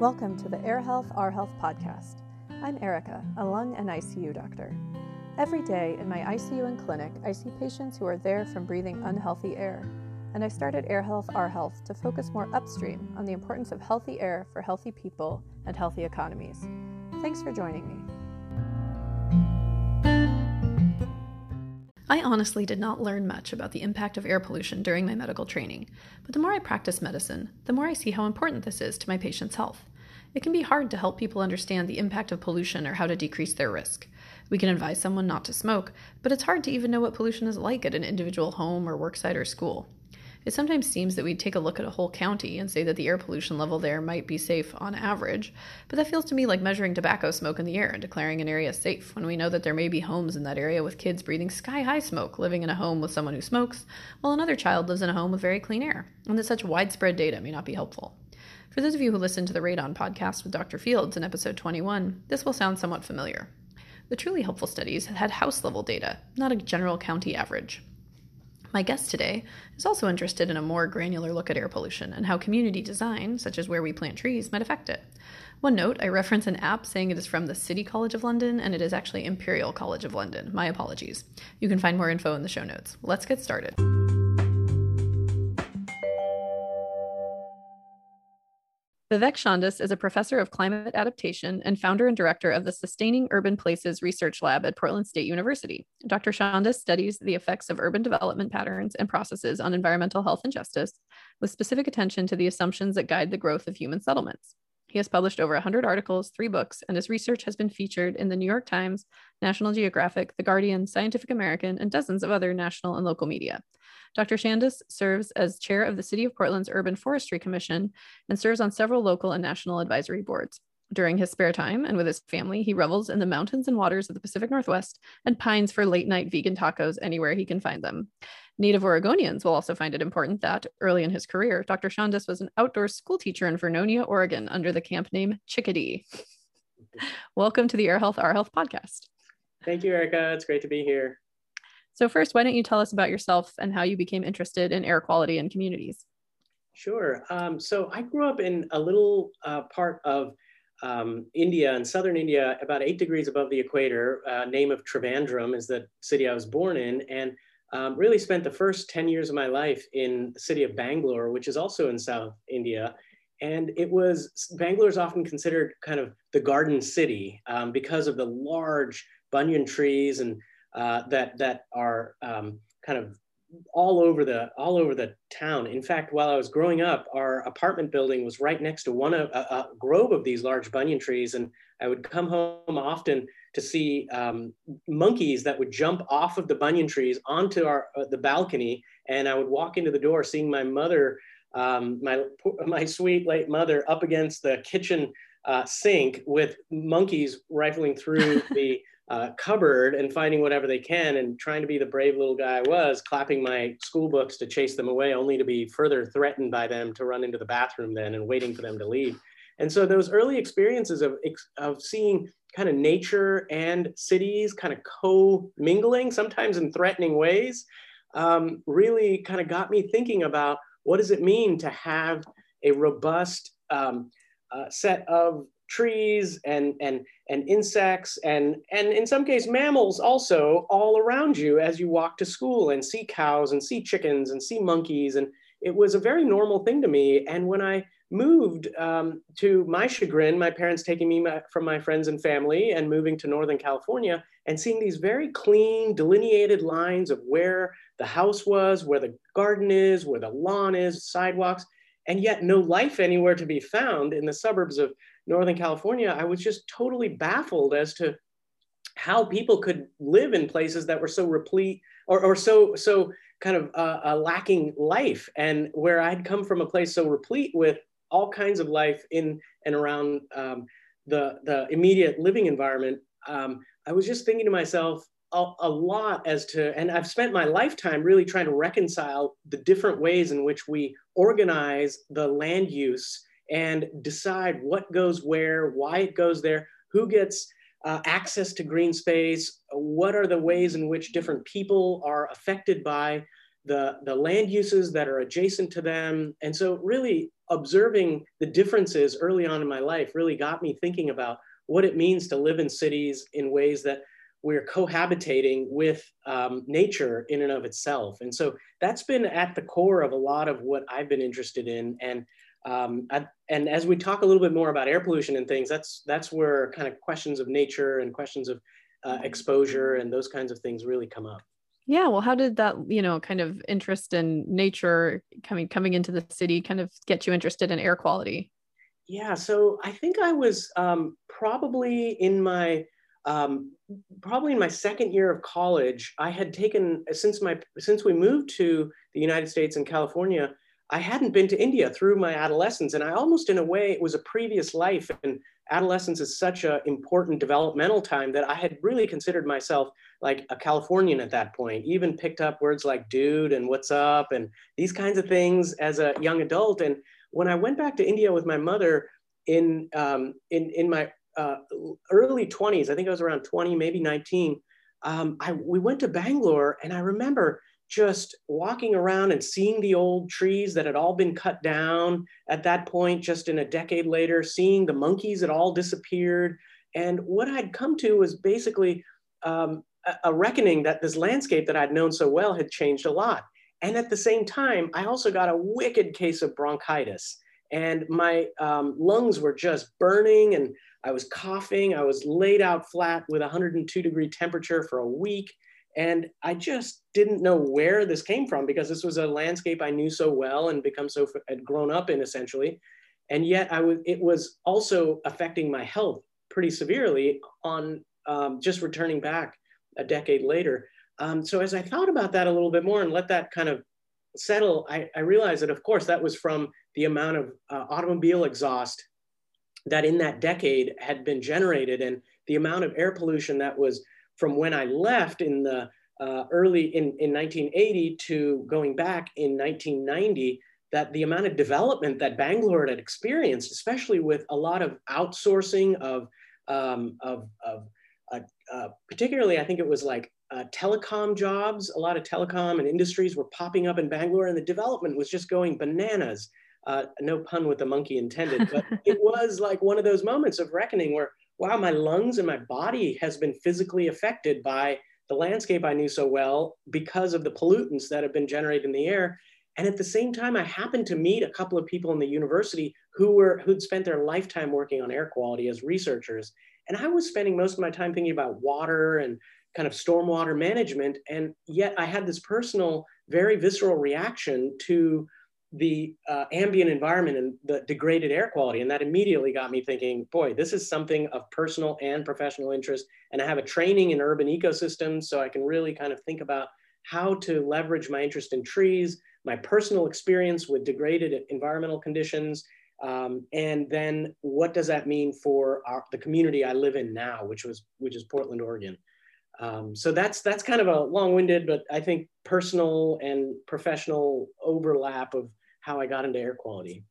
Welcome to the Air Health, Our Health podcast. I'm Erica, a lung and ICU doctor. Every day in my ICU and clinic, I see patients who are there from breathing unhealthy air, and I started Air Health, Our Health to focus more upstream on the importance of healthy air for healthy people and healthy economies. Thanks for joining me. I honestly did not learn much about the impact of air pollution during my medical training, but the more I practice medicine, the more I see how important this is to my patients' health. It can be hard to help people understand the impact of pollution or how to decrease their risk. We can advise someone not to smoke, but it's hard to even know what pollution is like at an individual home or worksite or school. It sometimes seems that we'd take a look at a whole county and say that the air pollution level there might be safe on average, but that feels to me like measuring tobacco smoke in the air and declaring an area safe when we know that there may be homes in that area with kids breathing sky high smoke living in a home with someone who smokes, while another child lives in a home with very clean air, and that such widespread data may not be helpful. For those of you who listened to the Radon podcast with Dr. Fields in episode 21, this will sound somewhat familiar. The truly helpful studies had house level data, not a general county average. My guest today is also interested in a more granular look at air pollution and how community design, such as where we plant trees, might affect it. One note I reference an app saying it is from the City College of London, and it is actually Imperial College of London. My apologies. You can find more info in the show notes. Let's get started. Vivek Shandas is a professor of climate adaptation and founder and director of the Sustaining Urban Places Research Lab at Portland State University. Dr. Shandas studies the effects of urban development patterns and processes on environmental health and justice, with specific attention to the assumptions that guide the growth of human settlements. He has published over 100 articles, three books, and his research has been featured in the New York Times, National Geographic, The Guardian, Scientific American, and dozens of other national and local media. Dr. Shandas serves as chair of the City of Portland's Urban Forestry Commission and serves on several local and national advisory boards. During his spare time and with his family, he revels in the mountains and waters of the Pacific Northwest and pines for late night vegan tacos anywhere he can find them. Native Oregonians will also find it important that, early in his career, Dr. Shandas was an outdoor school teacher in Vernonia, Oregon, under the camp name Chickadee. Welcome to the Air Health, Our Health podcast. Thank you, Erica. It's great to be here. So, first, why don't you tell us about yourself and how you became interested in air quality in communities? Sure. Um, so, I grew up in a little uh, part of um, India, in southern India, about eight degrees above the equator. Uh, name of Trivandrum is the city I was born in, and um, really spent the first 10 years of my life in the city of Bangalore, which is also in South India. And it was, Bangalore is often considered kind of the garden city um, because of the large banyan trees and uh, that that are um, kind of all over the all over the town. In fact, while I was growing up, our apartment building was right next to one of a, a grove of these large banyan trees, and I would come home often to see um, monkeys that would jump off of the banyan trees onto our uh, the balcony, and I would walk into the door, seeing my mother, um, my my sweet late mother, up against the kitchen uh, sink with monkeys rifling through the uh, cupboard and finding whatever they can and trying to be the brave little guy I was, clapping my school books to chase them away, only to be further threatened by them to run into the bathroom then and waiting for them to leave. And so those early experiences of, of seeing kind of nature and cities kind of co-mingling, sometimes in threatening ways, um, really kind of got me thinking about what does it mean to have a robust um, uh, set of trees and and and insects and and in some case mammals also all around you as you walk to school and see cows and see chickens and see monkeys. And it was a very normal thing to me. And when i moved um, to my chagrin my parents taking me from my friends and family and moving to northern california and seeing these very clean delineated lines of where the house was where the garden is where the lawn is sidewalks and yet no life anywhere to be found in the suburbs of Northern California, I was just totally baffled as to how people could live in places that were so replete or, or so so kind of uh, uh, lacking life and where i'd come from a place so replete with all kinds of life in and around um, the the immediate living environment um, i was just thinking to myself a, a, lot as to and i've spent my lifetime really trying to reconcile the different ways in which we organize the land use and decide what goes where, why it goes there, who gets uh, access to green space, what are the ways in which different people are affected by the, the land uses that are adjacent to them. And so really observing the differences early on in my life really got me thinking about what it means to live in cities in ways that we're cohabitating with um, nature in and of itself. And so that's been at the core of a lot of what I've been interested in. And um, I, and as we talk a little bit more about air pollution and things, that's that's where kind of questions of nature and questions of uh, exposure and those kinds of things really come up. Yeah, well, how did that, you know, kind of interest in nature coming coming into the city kind of get you interested in air quality? Yeah, so I think I was um, probably in my um, probably in my second year of college. I had taken since my since we moved to the United States and California. I hadn't been to India through my adolescence, and I almost, in a way, it was a previous life. And adolescence is such an important developmental time that I had really considered myself like a Californian at that point. Even picked up words like "dude" and "what's up" and these kinds of things as a young adult. And when I went back to India with my mother in um, in in my uh, early 20s, I think I was around 20, maybe 19. Um, I, we went to Bangalore, and I remember just walking around and seeing the old trees that had all been cut down at that point, just in a decade later, seeing the monkeys that all disappeared. And what I'd come to was basically um, a, a reckoning that this landscape that I'd known so well had changed a lot. And at the same time, I also got a wicked case of bronchitis. And my um, lungs were just burning, and I was coughing. I was laid out flat with 102 degree temperature for a week. And I just didn't know where this came from because this was a landscape I knew so well and become so had grown up in essentially. And yet I was, it was also affecting my health pretty severely on um, just returning back a decade later. Um, so as I thought about that a little bit more and let that kind of settle, I, I realized that of course that was from the amount of uh, automobile exhaust that in that decade had been generated and the amount of air pollution that was from when I left in the uh, early in, in 1980 to going back in 1990, that the amount of development that Bangalore had experienced, especially with a lot of outsourcing of, um, of, of uh, uh, particularly, I think it was like uh, telecom jobs, a lot of telecom and industries were popping up in Bangalore, and the development was just going bananas. Uh, no pun with the monkey intended, but it was like one of those moments of reckoning where wow, my lungs and my body has been physically affected by the landscape I knew so well because of the pollutants that have been generated in the air. And at the same time, I happened to meet a couple of people in the university who were who'd spent their lifetime working on air quality as researchers. And I was spending most of my time thinking about water and kind of stormwater management. And yet I had this personal, very visceral reaction to the uh, ambient environment and the degraded air quality. And that immediately got me thinking, boy, this is something of personal and professional interest. And I have a training in urban ecosystems, so I can really kind of think about how to leverage my interest in trees, my personal experience with degraded environmental conditions, um, and then what does that mean for our, the community I live in now, which was which is Portland, Oregon. Um, so that's that's kind of a long-winded, but I think personal and professional overlap of how I got into air quality.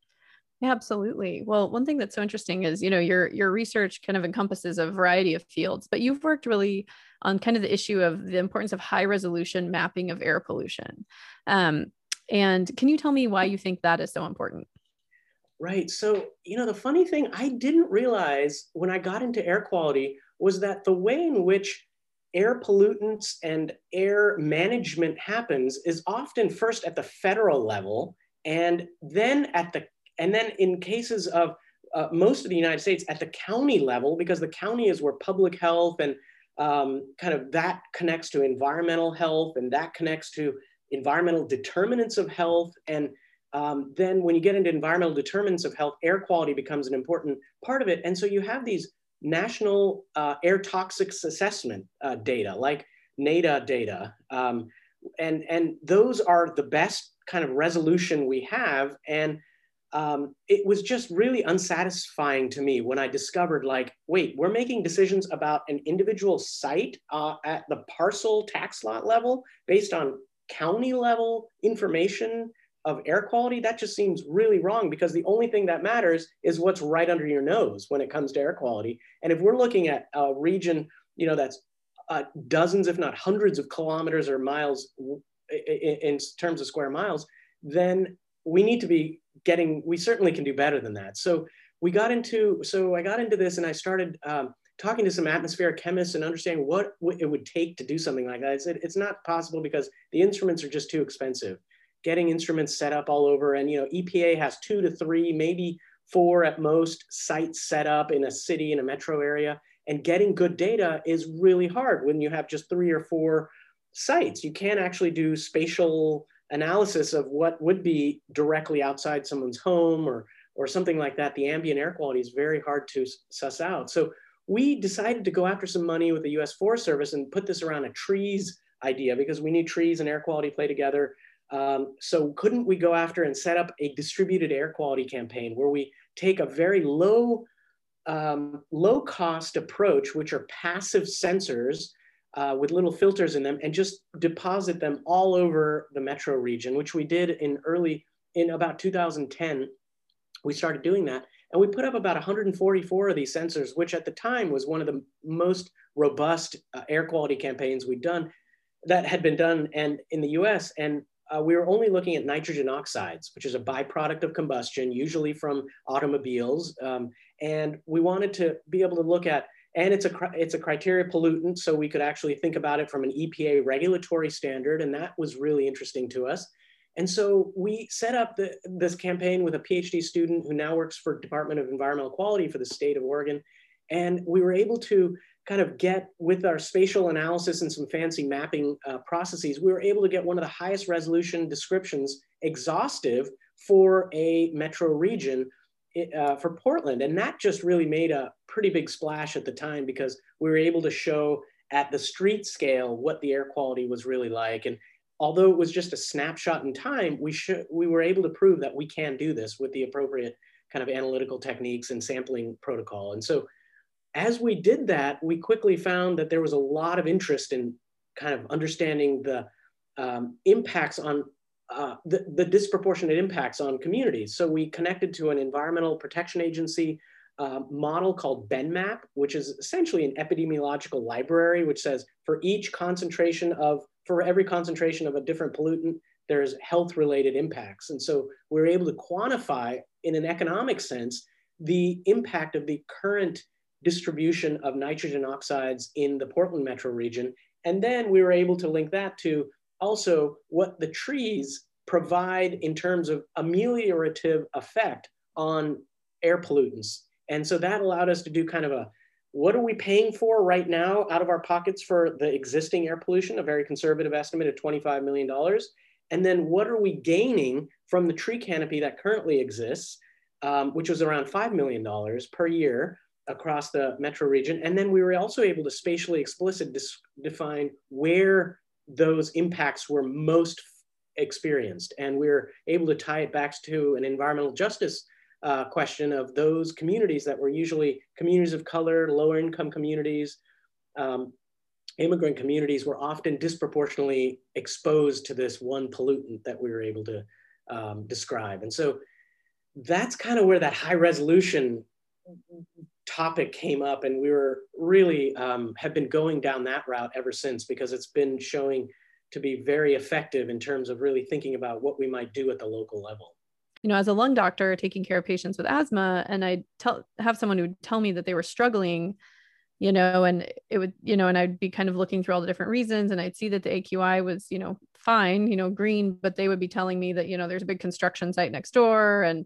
Yeah, absolutely. Well, one thing that's so interesting is, you know, your your research kind of encompasses a variety of fields, but you've worked really on kind of the issue of the importance of high resolution mapping of air pollution. Um, and can you tell me why you think that is so important? Right. So, you know, the funny thing I didn't realize when I got into air quality was that the way in which air pollutants and air management happens is often first at the federal level and then at the, and then in cases of uh, most of the United States at the county level, because the county is where public health and um, kind of that connects to environmental health and that connects to environmental determinants of health. And um, then when you get into environmental determinants of health, air quality becomes an important part of it. And so you have these national uh, air toxics assessment uh, data, like NATA data. Um, and, and those are the best kind of resolution we have. And um, it was just really unsatisfying to me when I discovered, like, wait, we're making decisions about an individual site uh, at the parcel tax lot level based on county level information of air quality. That just seems really wrong because the only thing that matters is what's right under your nose when it comes to air quality. And if we're looking at a region, you know, that's uh, dozens, if not hundreds of kilometers or miles in, in terms of square miles, then we need to be getting, we certainly can do better than that. So we got into, so I got into this and I started um, talking to some atmospheric chemists and understanding what it would take to do something like that. It's, it's not possible because the instruments are just too expensive. Getting instruments set up all over and, you know, EPA has two to three, maybe four at most sites set up in a city, in a metro area. And getting good data is really hard when you have just three or four sites. You can't actually do spatial analysis of what would be directly outside someone's home or, or something like that. The ambient air quality is very hard to suss out. So we decided to go after some money with the US Forest Service and put this around a trees idea because we need trees and air quality play together. Um, so couldn't we go after and set up a distributed air quality campaign where we take a very low, um, low cost approach, which are passive sensors uh, with little filters in them and just deposit them all over the metro region, which we did in early, in about 2010. We started doing that. And we put up about 144 of these sensors, which at the time was one of the most robust uh, air quality campaigns we'd done that had been done and in the US. And uh, we were only looking at nitrogen oxides, which is a byproduct of combustion, usually from automobiles. Um, and we wanted to be able to look at, and it's a, it's a criteria pollutant, so we could actually think about it from an EPA regulatory standard, and that was really interesting to us. And so we set up the, this campaign with a PhD student who now works for Department of Environmental Quality for the state of Oregon. And we were able to kind of get with our spatial analysis and some fancy mapping uh, processes, we were able to get one of the highest resolution descriptions exhaustive for a metro region uh, for Portland. And that just really made a pretty big splash at the time because we were able to show at the street scale what the air quality was really like. And although it was just a snapshot in time, we we were able to prove that we can do this with the appropriate kind of analytical techniques and sampling protocol. And so as we did that, we quickly found that there was a lot of interest in kind of understanding the um, impacts on uh, the, the, disproportionate impacts on communities. So we connected to an environmental protection agency uh, model called BenMap, which is essentially an epidemiological library, which says for each concentration of, for every concentration of a different pollutant, there's health related impacts. And so we we're able to quantify in an economic sense, the impact of the current distribution of nitrogen oxides in the Portland metro region. And then we were able to link that to also what the trees provide in terms of ameliorative effect on air pollutants. And so that allowed us to do kind of a what are we paying for right now out of our pockets for the existing air pollution, a very conservative estimate of $25 million. And then what are we gaining from the tree canopy that currently exists, um, which was around $5 million per year across the metro region. And then we were also able to spatially explicit define where those impacts were most experienced. And we are able to tie it back to an environmental justice uh, question of those communities that were usually communities of color, lower income communities, um, immigrant communities were often disproportionately exposed to this one pollutant that we were able to um, describe. And so that's kind of where that high resolution topic came up and we were really um, have been going down that route ever since because it's been showing to be very effective in terms of really thinking about what we might do at the local level. You know as a lung doctor taking care of patients with asthma and i tell have someone who would tell me that they were struggling you know and it would you know and i'd be kind of looking through all the different reasons and i'd see that the aqi was you know fine you know green but they would be telling me that you know there's a big construction site next door and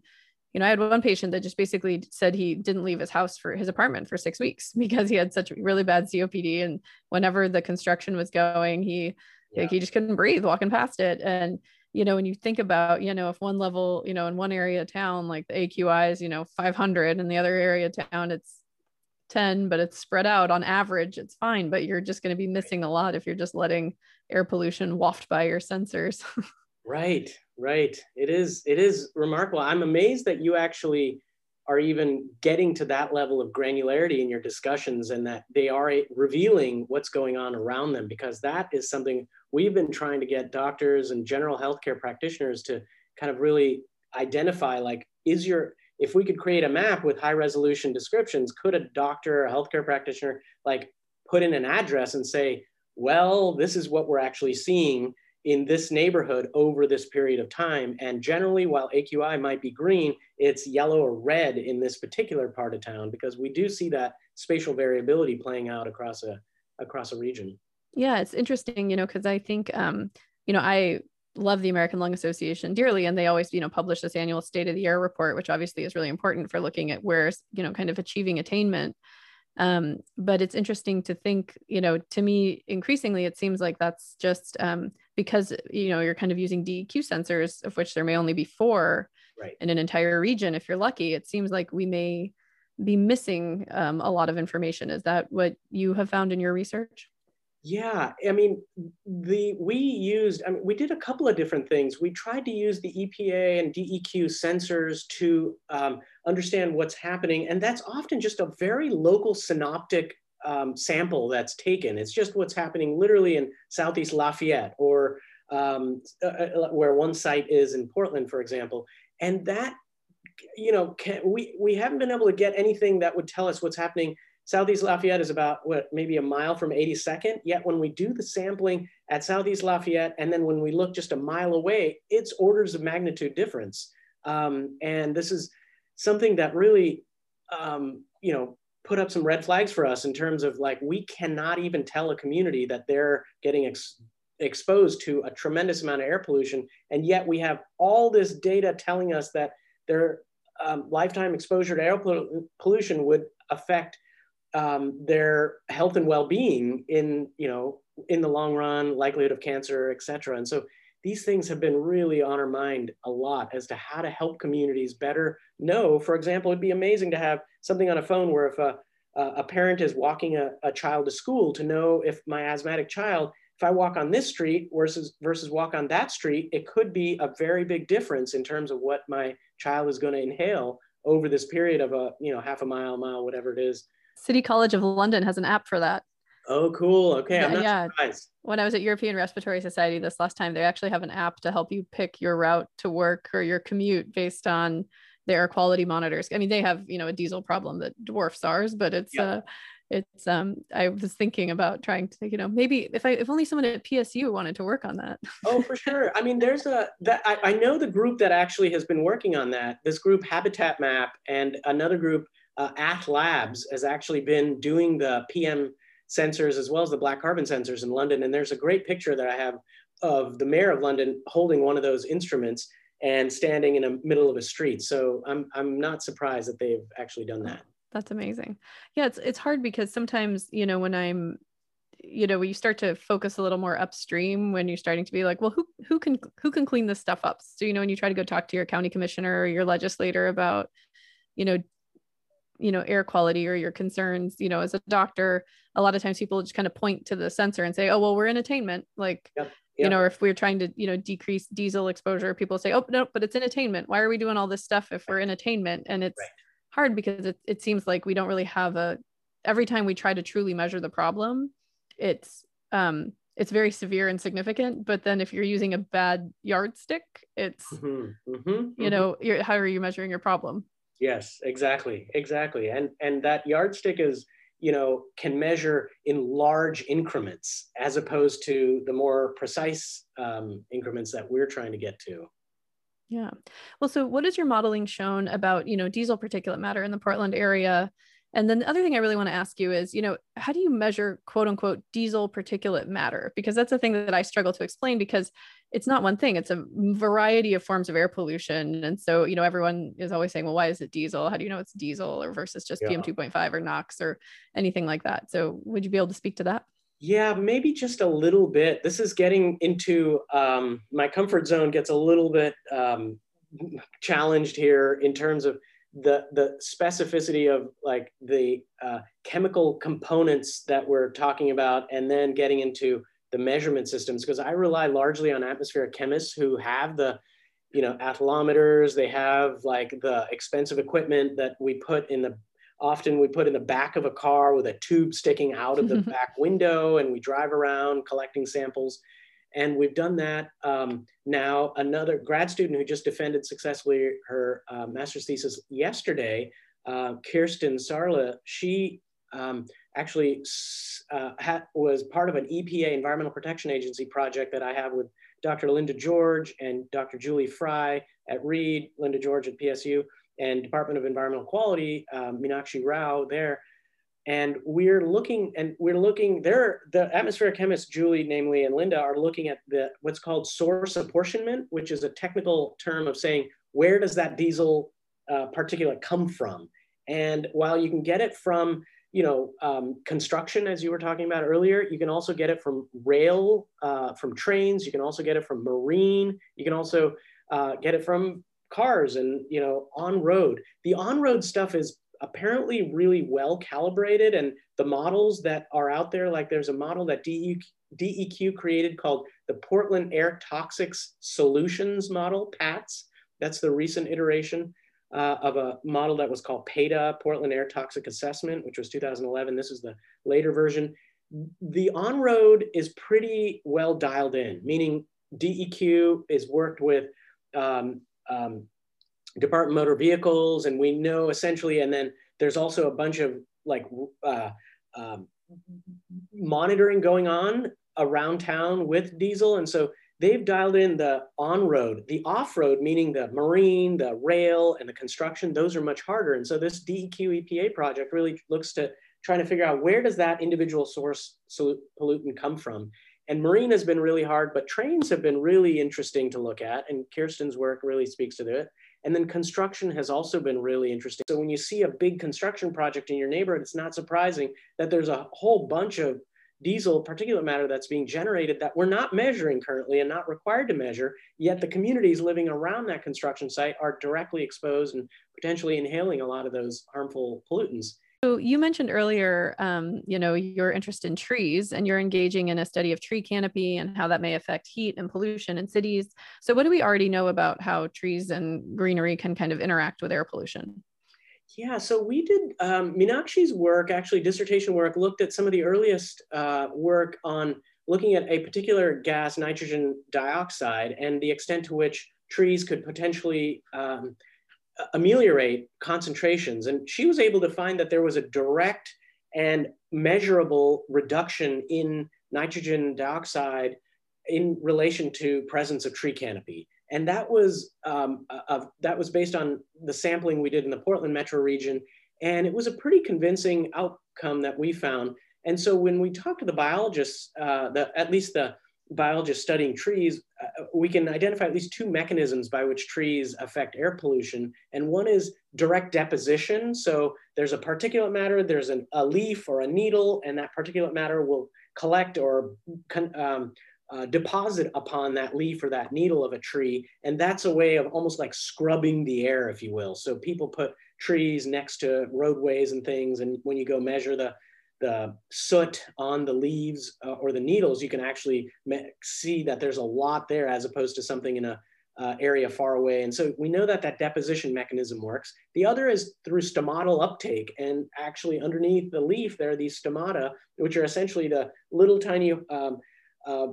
you know, I had one patient that just basically said he didn't leave his house for his apartment for six weeks because he had such really bad COPD. And whenever the construction was going, he yeah. like he just couldn't breathe walking past it. And you know, when you think about, you know, if one level, you know, in one area of town, like the AQI is, you know, 500 and the other area of town, it's 10, but it's spread out on average, it's fine. But you're just going to be missing a lot if you're just letting air pollution waft by your sensors. right. Right. It is. It is remarkable. I'm amazed that you actually are even getting to that level of granularity in your discussions and that they are revealing what's going on around them because that is something we've been trying to get doctors and general healthcare practitioners to kind of really identify like is your if we could create a map with high resolution descriptions could a doctor or healthcare practitioner like put in an address and say well this is what we're actually seeing in this neighborhood over this period of time. And generally, while AQI might be green, it's yellow or red in this particular part of town because we do see that spatial variability playing out across a across a region. Yeah, it's interesting, you know, because I think, um, you know, I love the American Lung Association dearly, and they always, you know, publish this annual State of the Air report, which obviously is really important for looking at where, you know, kind of achieving attainment. Um, but it's interesting to think, you know, to me, increasingly, it seems like that's just um, because, you know, you're kind of using DEQ sensors, of which there may only be four right. in an entire region. If you're lucky, it seems like we may be missing um, a lot of information. Is that what you have found in your research? Yeah, I mean, the we used. I mean, we did a couple of different things. We tried to use the EPA and DEQ sensors to um, understand what's happening, and that's often just a very local synoptic um, sample that's taken. It's just what's happening literally in Southeast Lafayette or um, uh, uh where one site is in Portland, for example, and that you know can, we we haven't been able to get anything that would tell us what's happening Southeast Lafayette is about what maybe a mile from 82nd. Yet when we do the sampling at Southeast Lafayette, and then when we look just a mile away, it's orders of magnitude difference. Um, and this is something that really, um, you know, put up some red flags for us in terms of like we cannot even tell a community that they're getting ex exposed to a tremendous amount of air pollution, and yet we have all this data telling us that their um, lifetime exposure to air pollution would affect um, their health and well-being in you know in the long run likelihood of cancer et cetera. And so these things have been really on our mind a lot as to how to help communities better know. For example it'd be amazing to have something on a phone where if a, a parent is walking a, a child to school to know if my asthmatic child if i walk on this street versus versus walk on that street it could be a very big difference in terms of what my child is going to inhale over this period of a you know half a mile mile whatever it is City College of London has an app for that. Oh, cool. Okay, I'm not yeah. surprised. When I was at European Respiratory Society this last time, they actually have an app to help you pick your route to work or your commute based on the air quality monitors. I mean, they have you know a diesel problem that dwarfs ours, but it's uh, it's um. I was thinking about trying to you know maybe if I if only someone at PSU wanted to work on that. oh, for sure. I mean, there's a that I, I know the group that actually has been working on that. This group Habitat Map and another group uh, AethLabs has actually been doing the PM sensors as well as the black carbon sensors in London. And there's a great picture that I have of the mayor of London holding one of those instruments and standing in the middle of a street. So I'm, I'm not surprised that they've actually done that. That's amazing. Yeah, it's it's hard because sometimes, you know, when I'm you know, when you start to focus a little more upstream when you're starting to be like, well, who who can who can clean this stuff up? So, you know, when you try to go talk to your county commissioner or your legislator about, you know, you know air quality or your concerns you know as a doctor a lot of times people just kind of point to the sensor and say oh well we're in attainment like yep. Yep. you know if we're trying to you know decrease diesel exposure people say oh no but it's in attainment why are we doing all this stuff if we're in attainment and it's right. hard because it, it seems like we don't really have a every time we try to truly measure the problem it's um it's very severe and significant but then if you're using a bad yardstick it's mm-hmm. Mm-hmm. you know mm-hmm. how are you measuring your problem Yes, exactly, exactly. And and that yardstick is, you know, can measure in large increments as opposed to the more precise um, increments that we're trying to get to. Yeah. Well, so what your modeling shown about, you know, diesel particulate matter in the Portland area and then the other thing I really want to ask you is, you know, how do you measure quote unquote diesel particulate matter? Because that's the thing that I struggle to explain because it's not one thing, it's a variety of forms of air pollution. And so, you know, everyone is always saying, well, why is it diesel? How do you know it's diesel or versus just yeah. PM 2.5 or NOx or anything like that? So, would you be able to speak to that? Yeah, maybe just a little bit. This is getting into um, my comfort zone, gets a little bit um, challenged here in terms of the the specificity of like the uh, chemical components that we're talking about and then getting into the measurement systems because i rely largely on atmospheric chemists who have the you know aethalometers they have like the expensive equipment that we put in the often we put in the back of a car with a tube sticking out of the back window and we drive around collecting samples and we've done that um, now. Another grad student who just defended successfully her uh, master's thesis yesterday, uh, Kirsten Sarla, she um, actually uh, was part of an EPA Environmental Protection Agency project that I have with Dr. Linda George and Dr. Julie Fry at Reed, Linda George at PSU, and Department of Environmental Quality, um, Meenakshi Rao there. And we're looking, and we're looking there, the atmospheric chemists, Julie, namely, and Linda are looking at the what's called source apportionment, which is a technical term of saying, where does that diesel uh, particulate come from? And while you can get it from you know, um, construction, as you were talking about earlier, you can also get it from rail, uh, from trains. You can also get it from marine. You can also uh, get it from cars and, you know, on road. The on road stuff is apparently really well calibrated. And the models that are out there, like there's a model that DEQ, DEQ created called the Portland Air Toxics Solutions Model, PATS. That's the recent iteration uh, of a model that was called PATA, Portland Air Toxic Assessment, which was 2011. This is the later version. The on-road is pretty well dialed in, meaning DEQ is worked with um, um, Department Motor Vehicles, and we know essentially, and then there's also a bunch of like uh, um, monitoring going on around town with diesel. And so they've dialed in the on-road, the off-road, meaning the marine, the rail, and the construction, those are much harder. And so this DEQ EPA project really looks to trying to figure out where does that individual source pollutant come from? And marine has been really hard, but trains have been really interesting to look at. And Kirsten's work really speaks to it. And then construction has also been really interesting. So when you see a big construction project in your neighborhood, it's not surprising that there's a whole bunch of diesel particulate matter that's being generated that we're not measuring currently and not required to measure, yet the communities living around that construction site are directly exposed and potentially inhaling a lot of those harmful pollutants. So you mentioned earlier, um, you know, your interest in trees and you're engaging in a study of tree canopy and how that may affect heat and pollution in cities. So what do we already know about how trees and greenery can kind of interact with air pollution? Yeah, so we did um, work, actually dissertation work, looked at some of the earliest uh, work on looking at a particular gas, nitrogen dioxide, and the extent to which trees could potentially um, ameliorate concentrations. And she was able to find that there was a direct and measurable reduction in nitrogen dioxide in relation to presence of tree canopy and that was um, that was based on the sampling we did in the Portland metro region, and it was a pretty convincing outcome that we found. And so when we talk to the biologists, uh, the, at least the biologists studying trees, uh, we can identify at least two mechanisms by which trees affect air pollution. And one is direct deposition. So there's a particulate matter, there's an, a leaf or a needle, and that particulate matter will collect or um, uh, deposit upon that leaf or that needle of a tree. And that's a way of almost like scrubbing the air, if you will. So people put trees next to roadways and things. And when you go measure the, the soot on the leaves uh, or the needles, you can actually see that there's a lot there as opposed to something in a uh, area far away. And so we know that that deposition mechanism works. The other is through stomatal uptake. And actually underneath the leaf, there are these stomata, which are essentially the little tiny um, uh,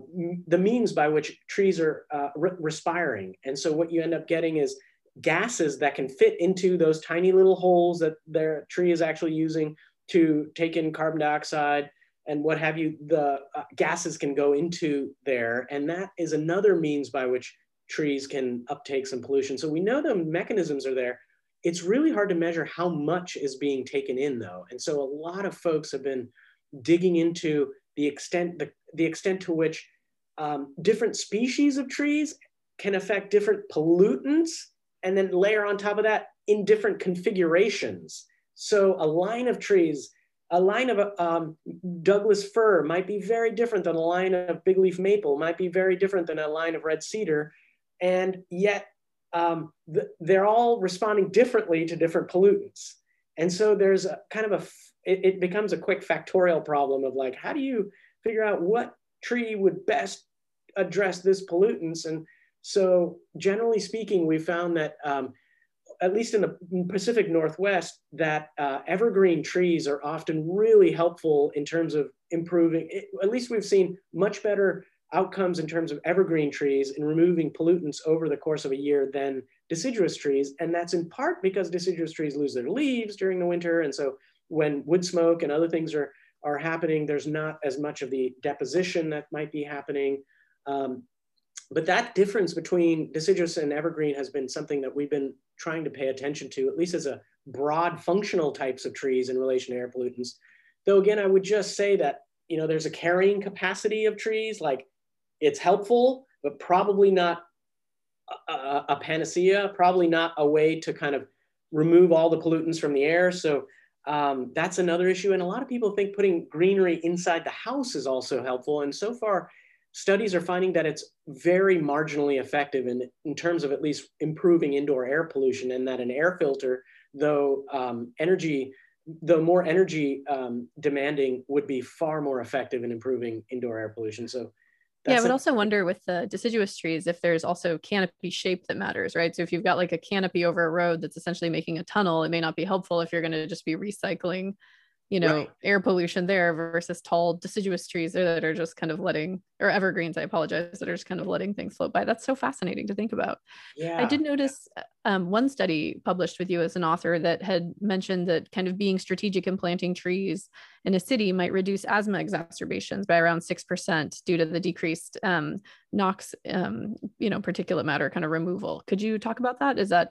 the means by which trees are uh, re respiring. And so what you end up getting is gases that can fit into those tiny little holes that their tree is actually using to take in carbon dioxide and what have you. The uh, gases can go into there. And that is another means by which trees can uptake some pollution. So we know the mechanisms are there. It's really hard to measure how much is being taken in though. And so a lot of folks have been digging into the extent, the, the extent to which um, different species of trees can affect different pollutants and then layer on top of that in different configurations. So a line of trees, a line of um, Douglas fir might be very different than a line of big leaf maple, might be very different than a line of red cedar. And yet um, th they're all responding differently to different pollutants. And so there's a kind of a it, it becomes a quick factorial problem of like, how do you figure out what tree would best address this pollutants? And so generally speaking, we found that um, at least in the Pacific Northwest, that uh, evergreen trees are often really helpful in terms of improving, it, at least we've seen much better outcomes in terms of evergreen trees in removing pollutants over the course of a year than deciduous trees. And that's in part because deciduous trees lose their leaves during the winter. And so when wood smoke and other things are, are happening, there's not as much of the deposition that might be happening. Um, but that difference between deciduous and evergreen has been something that we've been trying to pay attention to, at least as a broad functional types of trees in relation to air pollutants. Though again, I would just say that you know there's a carrying capacity of trees. Like it's helpful, but probably not a, a panacea. Probably not a way to kind of remove all the pollutants from the air. So um, that's another issue. And a lot of people think putting greenery inside the house is also helpful. And so far, studies are finding that it's very marginally effective in, in terms of at least improving indoor air pollution, and that an air filter, though um, energy, though more energy um, demanding, would be far more effective in improving indoor air pollution. So yeah, I would a- also wonder with the deciduous trees if there's also canopy shape that matters, right? So if you've got like a canopy over a road that's essentially making a tunnel, it may not be helpful if you're going to just be recycling you know right. air pollution there versus tall deciduous trees that are just kind of letting or evergreens i apologize that are just kind of letting things float by. That's so fascinating to think about. Yeah. i did notice um, one study published with you as an author that had mentioned that kind of being strategic in planting trees in a city might reduce asthma exacerbations by around 6% due to the decreased um, nox um, you know particulate matter kind of removal. Could you talk about that? Is that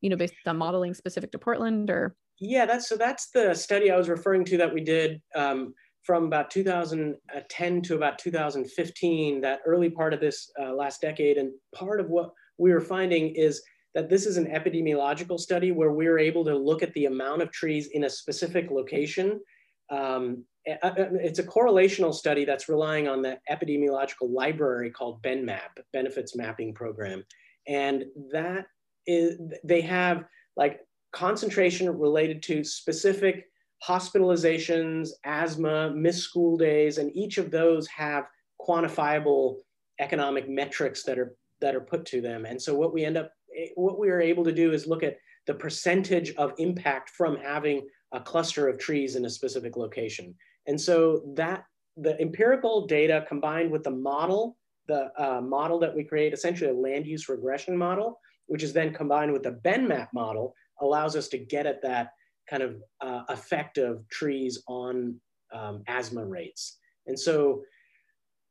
you know based on modeling specific to portland or yeah, that's so that's the study I was referring to that we did um, from about 2010 to about 2015, that early part of this uh, last decade. And part of what we were finding is that this is an epidemiological study where we are able to look at the amount of trees in a specific location. Um, it's a correlational study that's relying on the epidemiological library called BenMap, Benefits Mapping Program. And that is, they have like concentration related to specific hospitalizations, asthma, missed school days, and each of those have quantifiable economic metrics that are that are put to them. And so what we end up what we are able to do is look at the percentage of impact from having a cluster of trees in a specific location. And so that the empirical data combined with the model, the uh, model that we create, essentially a land use regression model, which is then combined with the BenMap model, allows us to get at that kind of uh, effect of trees on um, asthma rates. And so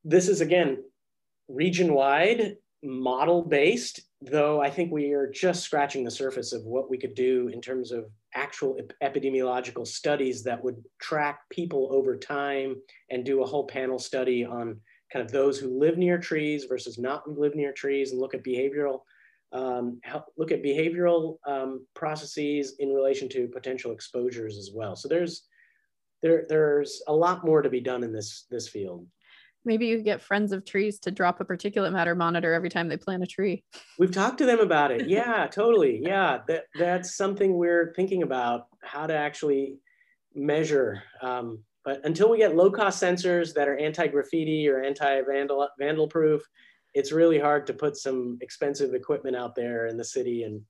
this is again region wide, model based, though I think we are just scratching the surface of what we could do in terms of actual epidemiological studies that would track people over time and do a whole panel study on kind of those who live near trees versus not live near trees and look at behavioral um, help look at behavioral um, processes in relation to potential exposures as well. So there's there there's a lot more to be done in this this field. Maybe you get friends of trees to drop a particulate matter monitor every time they plant a tree. We've talked to them about it. Yeah, totally. Yeah, that that's something we're thinking about how to actually measure. Um, but until we get low cost sensors that are anti graffiti or anti vandal vandal proof, it's really hard to put some expensive equipment out there in the city and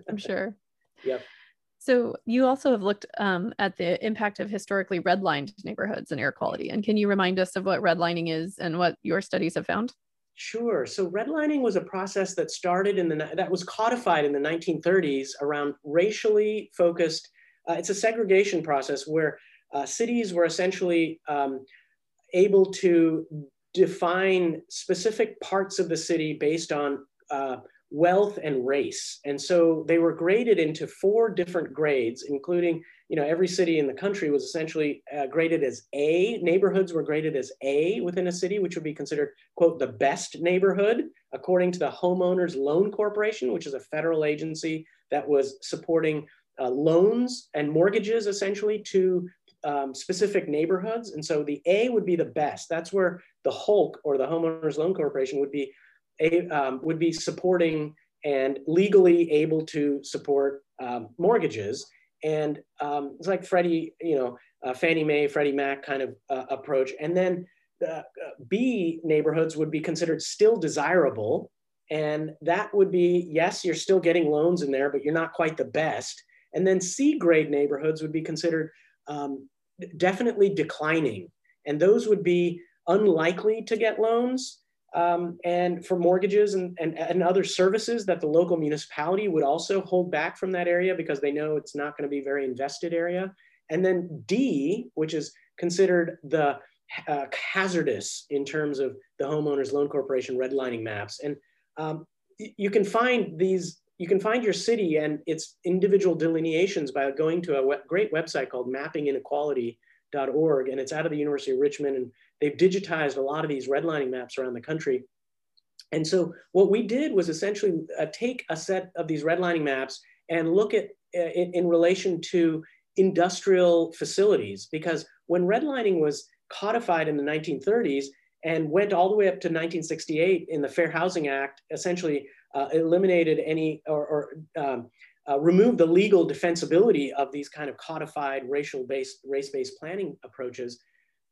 i'm sure yep so you also have looked um, at the impact of historically redlined neighborhoods and air quality and can you remind us of what redlining is and what your studies have found Sure. So redlining was a process that started in the that was codified in the 1930s around racially focused. Uh, it's a segregation process where uh, cities were essentially um, able to define specific parts of the city based on uh, wealth and race. And so they were graded into four different grades, including, you know, every city in the country was essentially uh, graded as A. Neighborhoods were graded as A within a city, which would be considered, quote, the best neighborhood, according to the Homeowners Loan Corporation, which is a federal agency that was supporting uh, loans and mortgages essentially to um, specific neighborhoods. And so the A would be the best. That's where the Hulk or the Homeowners Loan Corporation would be a, um, would be supporting and legally able to support um, mortgages. And um, it's like Freddie, you know, uh, Fannie Mae, Freddie Mac kind of uh, approach. And then the uh, B neighborhoods would be considered still desirable. And that would be, yes, you're still getting loans in there, but you're not quite the best. And then C grade neighborhoods would be considered um, definitely declining. And those would be unlikely to get loans um, and for mortgages and, and, and other services that the local municipality would also hold back from that area because they know it's not going to be very invested area. And then D, which is considered the uh, hazardous in terms of the homeowners loan corporation redlining maps. And um, you can find these, you can find your city and its individual delineations by going to a great website called mappinginequality.org. And it's out of the University of Richmond. And they've digitized a lot of these redlining maps around the country. And so what we did was essentially uh, take a set of these redlining maps and look at uh, in, in relation to industrial facilities because when redlining was codified in the 1930s and went all the way up to 1968 in the Fair Housing Act, essentially uh, eliminated any or, or um, uh, removed the legal defensibility of these kind of codified racial-based, race-based planning approaches.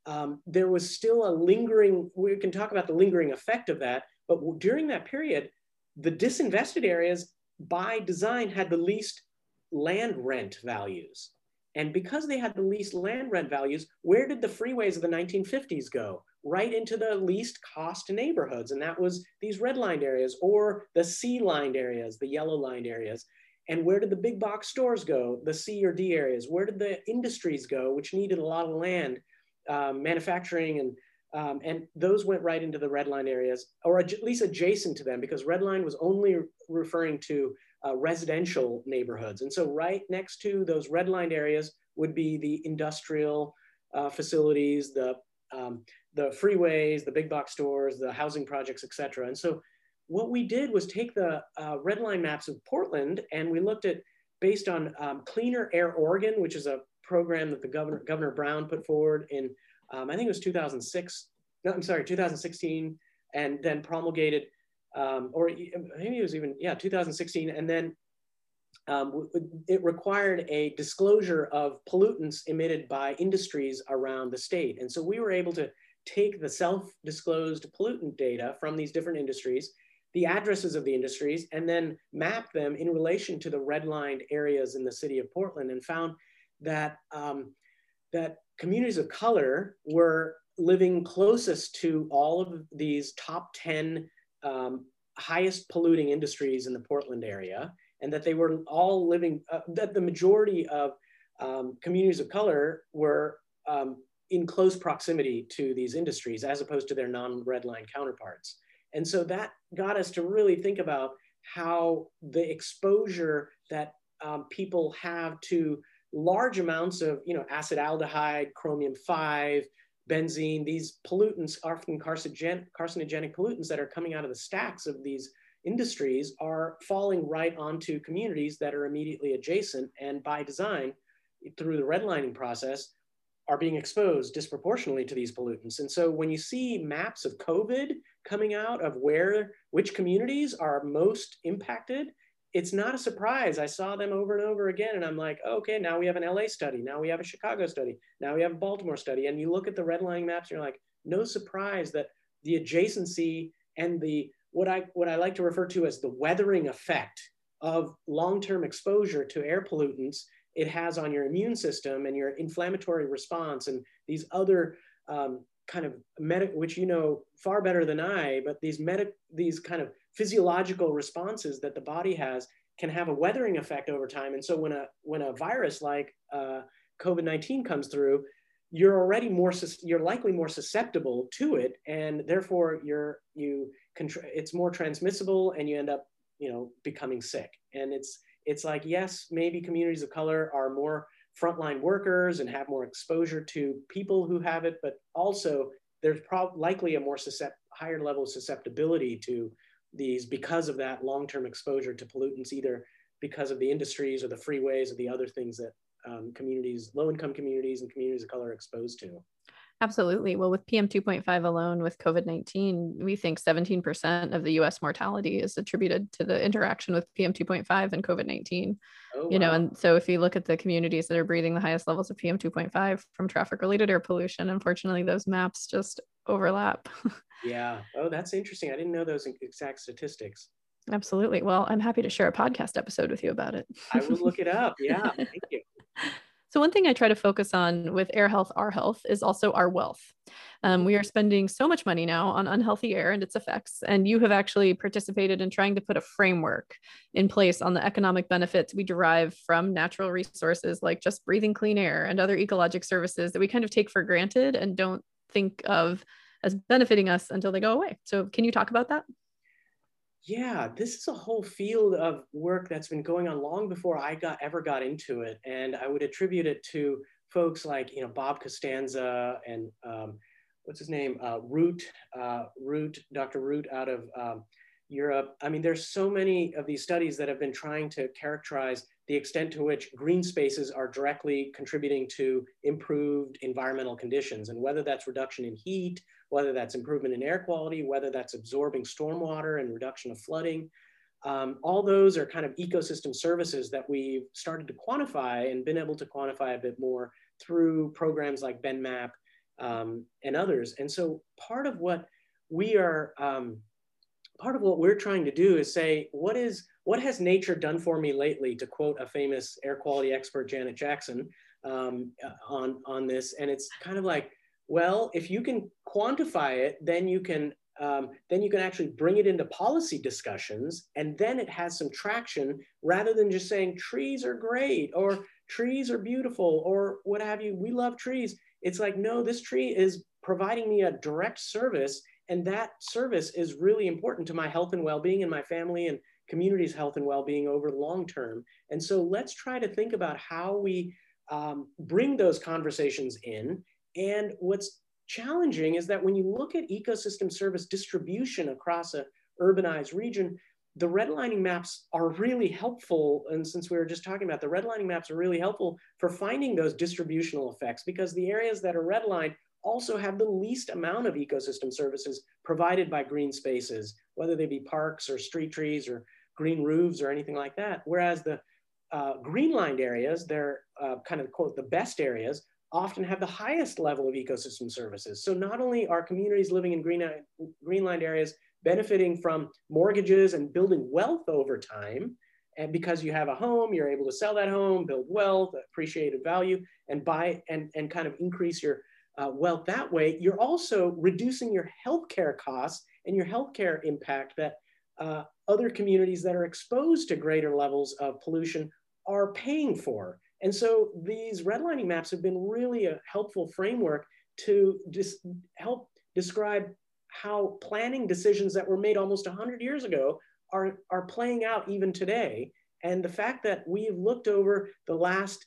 Um, there was still a lingering, we can talk about the lingering effect of that, but during that period, the disinvested areas by design had the least land rent values. And because they had the least land rent values, where did the freeways of the 1950s go? Right into the least cost neighborhoods. And that was these redlined areas or the C lined areas, the yellow lined areas. And where did the big box stores go? The C or D areas. Where did the industries go, which needed a lot of land, um, manufacturing and um, and those went right into the red line areas, or at least adjacent to them, because red line was only referring to uh, residential neighborhoods. And so right next to those redlined areas would be the industrial uh, facilities, the, um, the freeways, the big box stores, the housing projects, et cetera. And so what we did was take the uh, red line maps of Portland and we looked at based on um, Cleaner Air Oregon, which is a program that the governor, Governor Brown put forward in, um, I think it was 2006, no, I'm sorry, 2016, and then promulgated um, or maybe it was even, yeah, 2016. And then um, it required a disclosure of pollutants emitted by industries around the state. And so we were able to take the self-disclosed pollutant data from these different industries, the addresses of the industries, and then map them in relation to the redlined areas in the city of Portland and found that, um, that communities of color were living closest to all of these top 10 um, highest polluting industries in the Portland area, and that they were all living, uh, that the majority of um, communities of color were um, in close proximity to these industries as opposed to their non-red line counterparts. And so that got us to really think about how the exposure that um, people have to large amounts of, you know, acetaldehyde, chromium 5, benzene, these pollutants, often carcinogen, carcinogenic pollutants that are coming out of the stacks of these industries are falling right onto communities that are immediately adjacent and by design through the redlining process are being exposed disproportionately to these pollutants. And so when you see maps of COVID coming out of where, which communities are most impacted, it's not a surprise. I saw them over and over again, and I'm like, okay, now we have an LA study. Now we have a Chicago study. Now we have a Baltimore study. And you look at the redlining maps, and you're like, no surprise that the adjacency and the what I what I like to refer to as the weathering effect of long-term exposure to air pollutants it has on your immune system and your inflammatory response and these other um, kind of medic, which you know far better than I, but these medic, these kind of physiological responses that the body has can have a weathering effect over time. And so when a when a virus like uh, COVID nineteen comes through, you're already more you're likely more susceptible to it, and therefore you're you it's more transmissible, and you end up you know becoming sick. And it's it's like yes, maybe communities of color are more frontline workers and have more exposure to people who have it, but also there's probably likely a more higher level of susceptibility to these because of that long-term exposure to pollutants, either because of the industries or the freeways or the other things that um, communities, low-income communities and communities of color are exposed to. Absolutely. Well, with PM 2.5 alone, with COVID 19, we think 17% of the US mortality is attributed to the interaction with PM 2.5 and COVID 19. Oh, you wow. know, and so if you look at the communities that are breathing the highest levels of PM 2.5 from traffic related air pollution, unfortunately, those maps just overlap. yeah. Oh, that's interesting. I didn't know those exact statistics. Absolutely. Well, I'm happy to share a podcast episode with you about it. I will look it up. Yeah. Thank you. So, one thing I try to focus on with Air Health, Our Health is also our wealth. Um, we are spending so much money now on unhealthy air and its effects. And you have actually participated in trying to put a framework in place on the economic benefits we derive from natural resources like just breathing clean air and other ecologic services that we kind of take for granted and don't think of as benefiting us until they go away. So, can you talk about that? Yeah, this is a whole field of work that's been going on long before I got ever got into it, and I would attribute it to folks like you know Bob Costanza and um, what's his name, uh, Root, uh, Root, Dr. Root out of um, Europe. I mean, there's so many of these studies that have been trying to characterize the extent to which green spaces are directly contributing to improved environmental conditions, and whether that's reduction in heat, whether that's improvement in air quality, whether that's absorbing stormwater and reduction of flooding. Um, all those are kind of ecosystem services that we've started to quantify and been able to quantify a bit more through programs like BenMap um, and others. And so part of what we are, um, part of what we're trying to do is say, what is, what has nature done for me lately, to quote a famous air quality expert, Janet Jackson, um, on, on this. And it's kind of like, well, if you can quantify it, then you can um, then you can actually bring it into policy discussions and then it has some traction rather than just saying trees are great or trees are beautiful or what have you. We love trees. It's like, no, this tree is providing me a direct service. And that service is really important to my health and well being and my family and community's health and well being over the long term. And so let's try to think about how we um, bring those conversations in. And what's challenging is that when you look at ecosystem service distribution across a urbanized region, the redlining maps are really helpful. And since we were just talking about the redlining maps are really helpful for finding those distributional effects because the areas that are redlined also have the least amount of ecosystem services provided by green spaces, whether they be parks or street trees or green roofs or anything like that. Whereas the uh, green lined areas, they're uh, kind of quote the best areas, often have the highest level of ecosystem services. So not only are communities living in green, green lined areas benefiting from mortgages and building wealth over time. And because you have a home, you're able to sell that home, build wealth, appreciated value, and buy and, and kind of increase your uh, wealth that way. You're also reducing your healthcare costs and your healthcare impact that uh, other communities that are exposed to greater levels of pollution are paying for. And so these redlining maps have been really a helpful framework to just help describe how planning decisions that were made almost 100 years ago are, are playing out even today. And the fact that we've looked over the last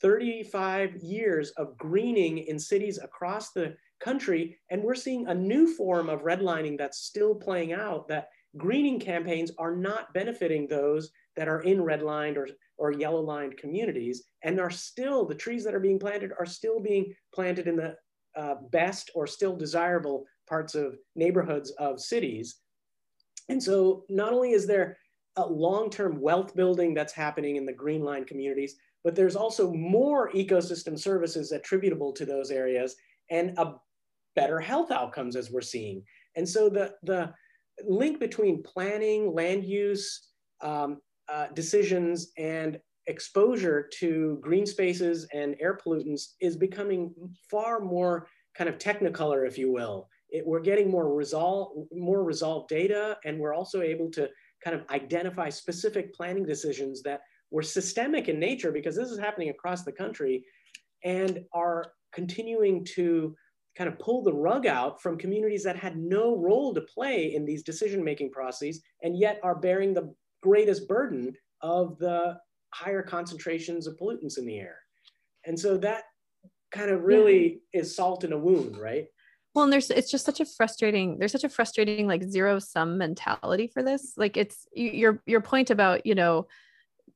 35 years of greening in cities across the country, and we're seeing a new form of redlining that's still playing out, that greening campaigns are not benefiting those that are in redlined or, or yellow lined communities, and are still, the trees that are being planted are still being planted in the uh, best or still desirable parts of neighborhoods of cities. And so not only is there a long-term wealth building that's happening in the green line communities, but there's also more ecosystem services attributable to those areas and a better health outcomes as we're seeing. And so the, the link between planning, land use, um, uh, decisions, and exposure to green spaces and air pollutants is becoming far more kind of technicolor, if you will. It, we're getting more resolve, more resolved data, and we're also able to kind of identify specific planning decisions that were systemic in nature because this is happening across the country and are continuing to kind of pull the rug out from communities that had no role to play in these decision-making processes and yet are bearing the greatest burden of the higher concentrations of pollutants in the air. And so that kind of really yeah. is salt in a wound, right? well and there's it's just such a frustrating there's such a frustrating like zero sum mentality for this like it's your your point about you know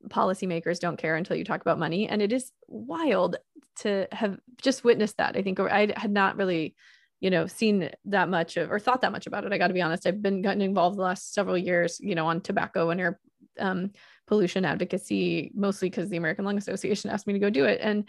policymakers don't care until you talk about money and it is wild to have just witnessed that i think i had not really you know seen that much of or thought that much about it i got to be honest. I've been gotten involved the last several years you know on tobacco and air um, pollution advocacy mostly because the american lung association asked me to go do it. And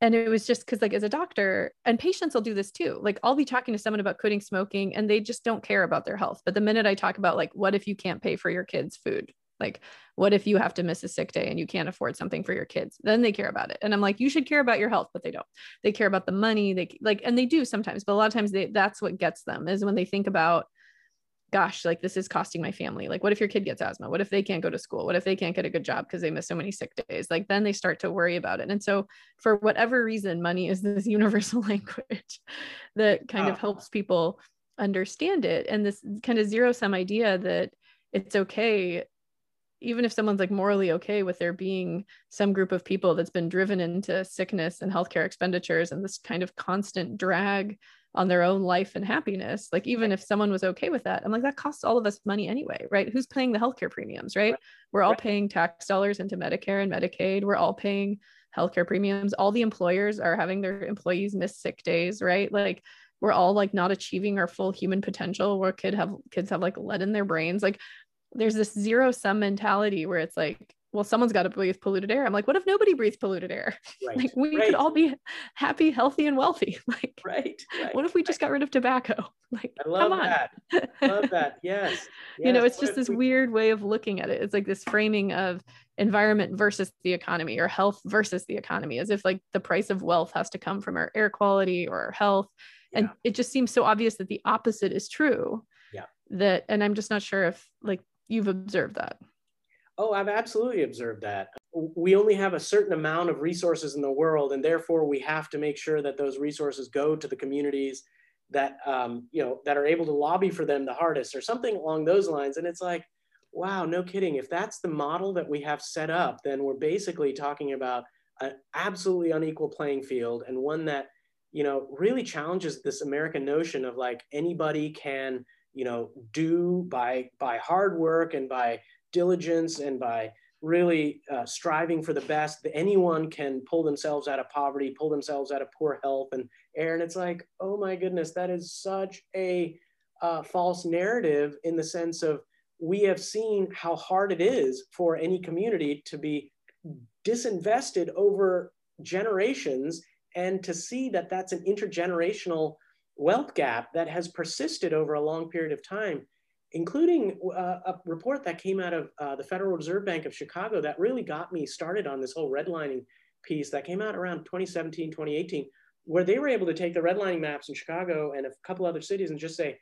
and it was just because like as a doctor and patients will do this too. Like i'll be talking to someone about quitting smoking and they just don't care about their health. But the minute i talk about like what if you can't pay for your kids food like what if you have to miss a sick day and you can't afford something for your kids then they care about it and i'm like you should care about your health but they don't they care about the money they like and they do sometimes but a lot of times they that's what gets them is when they think about gosh, like this is costing my family. Like, what if your kid gets asthma? What if they can't go to school? What if they can't get a good job because they miss so many sick days? Like, then they start to worry about it. And so, for whatever reason, money is this universal language that kind of ah. helps people understand it. And this kind of zero sum idea that it's okay even if someone's like morally okay with there being some group of people that's been driven into sickness and healthcare expenditures and this kind of constant drag on their own life and happiness like even if someone was okay with that i'm like that costs all of us money anyway right? Who's paying the healthcare premiums right, right. we're all right. paying tax dollars into medicare and medicaid. We're all paying healthcare premiums. All the employers are having their employees miss sick days right? Like we're all like not achieving our full human potential. Where kid have kids have like lead in their brains. Like there's this zero sum mentality where it's like well, someone's got to breathe polluted air. I'm like, what if nobody breathes polluted air? Right. like we right. could all be happy, healthy, and wealthy. Like, right. right. What if we just got rid of tobacco? Like, I love that. I love that. Yes. yes. You know, it's what just this we... weird way of looking at it. It's like this framing of environment versus the economy or health versus the economy, as if like the price of wealth has to come from our air quality or our health. Yeah. And it just seems so obvious that the opposite is true. Yeah. That, and I'm just not sure if like you've observed that. Oh, I've absolutely observed that. We only have a certain amount of resources in the world, and therefore we have to make sure that those resources go to the communities that um, you know that are able to lobby for them the hardest, or something along those lines. And it's like, wow, no kidding. If that's the model that we have set up, then we're basically talking about an absolutely unequal playing field, and one that you know really challenges this American notion of like anybody can you know do by by hard work and by diligence and by really uh, striving for the best, anyone can pull themselves out of poverty, pull themselves out of poor health and air. And it's like, oh my goodness, that is such a uh, false narrative in the sense of we have seen how hard it is for any community to be disinvested over generations and to see that that's an intergenerational wealth gap that has persisted over a long period of time including uh, a report that came out of uh, the Federal Reserve Bank of Chicago that really got me started on this whole redlining piece that came out around 2017, 2018, where they were able to take the redlining maps in Chicago and a couple other cities and just say,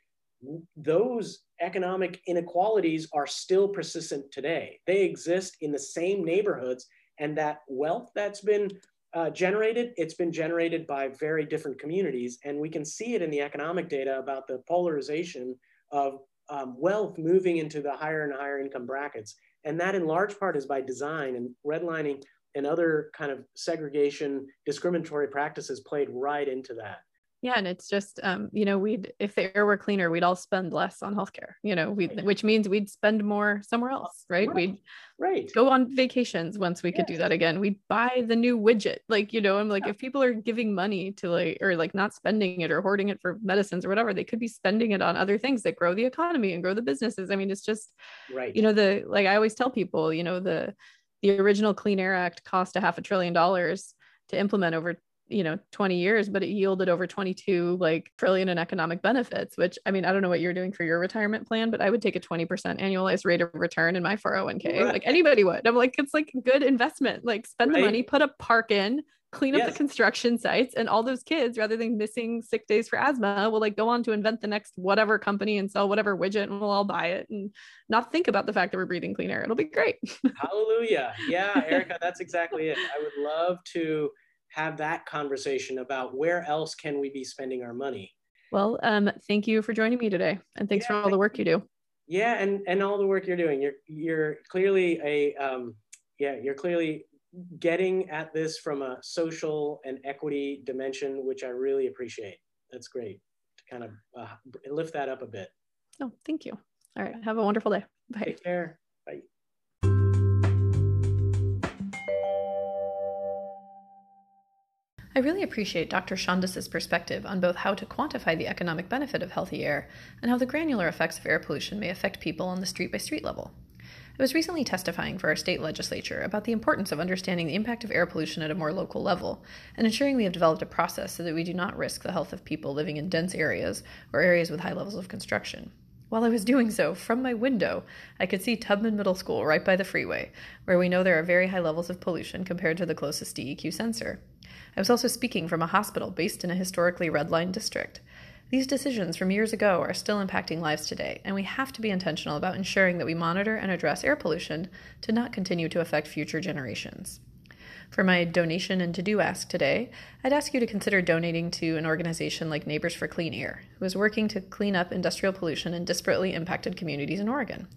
those economic inequalities are still persistent today. They exist in the same neighborhoods, and that wealth that's been uh, generated, it's been generated by very different communities. And we can see it in the economic data about the polarization of um, wealth moving into the higher and higher income brackets. And that in large part is by design and redlining and other kind of segregation, discriminatory practices played right into that. Yeah, and it's just um, you know, we'd if the air were cleaner, we'd all spend less on healthcare, you know, we which means we'd spend more somewhere else, right? right. We'd right go on vacations once we could yes. do that again. We'd buy the new widget. Like, you know, I'm like, yeah. if people are giving money to like or like not spending it or hoarding it for medicines or whatever, they could be spending it on other things that grow the economy and grow the businesses. I mean, it's just right, you know, the like I always tell people, you know, the the original Clean Air Act cost a half a trillion dollars to implement over you know 20 years but it yielded over 22 like trillion in economic benefits which i mean i don't know what you're doing for your retirement plan but i would take a 20% annualized rate of return in my 401k right. like anybody would. I'm like it's like good investment. Like spend right. the money put a park in clean up yes. the construction sites and all those kids rather than missing sick days for asthma will like go on to invent the next whatever company and sell whatever widget and we'll all buy it and not think about the fact that we're breathing clean air. It'll be great. Hallelujah. Yeah erica that's exactly it. I would love to have that conversation about where else can we be spending our money. Well, um, thank you for joining me today, and thanks yeah, for all the work you do. Yeah, and and all the work you're doing. You're you're clearly a um, yeah, you're clearly getting at this from a social and equity dimension, which I really appreciate. That's great to kind of uh, lift that up a bit. Oh, thank you. All right, have a wonderful day. Bye. Take care. I really appreciate Dr. Shandas' perspective on both how to quantify the economic benefit of healthy air and how the granular effects of air pollution may affect people on the street by street level. I was recently testifying for our state legislature about the importance of understanding the impact of air pollution at a more local level and ensuring we have developed a process so that we do not risk the health of people living in dense areas or areas with high levels of construction. While I was doing so, from my window, I could see Tubman Middle School right by the freeway, where we know there are very high levels of pollution compared to the closest DEQ sensor. I was also speaking from a hospital based in a historically redlined district. These decisions from years ago are still impacting lives today, and we have to be intentional about ensuring that we monitor and address air pollution to not continue to affect future generations. For my donation and to do ask today, I'd ask you to consider donating to an organization like Neighbors for Clean Air, who is working to clean up industrial pollution in disparately impacted communities in Oregon.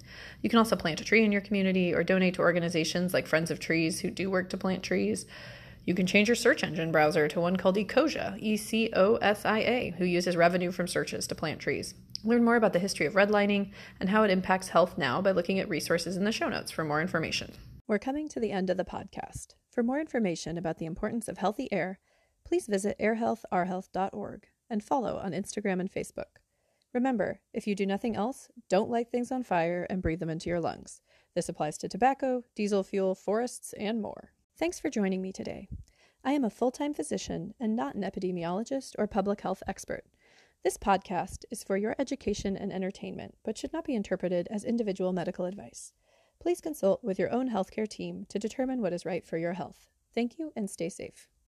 You can also plant a tree in your community or donate to organizations like Friends of Trees, who do work to plant trees. You can change your search engine browser to one called Ecosia, E C O S I A, who uses revenue from searches to plant trees. Learn more about the history of redlining and how it impacts health now by looking at resources in the show notes for more information. We're coming to the end of the podcast. For more information about the importance of healthy air, please visit airhealthourhealth.org and follow on Instagram and Facebook. Remember, if you do nothing else, don't light things on fire and breathe them into your lungs. This applies to tobacco, diesel fuel, forests, and more. Thanks for joining me today. I am a full time physician and not an epidemiologist or public health expert. This podcast is for your education and entertainment, but should not be interpreted as individual medical advice. Please consult with your own healthcare team to determine what is right for your health. Thank you and stay safe.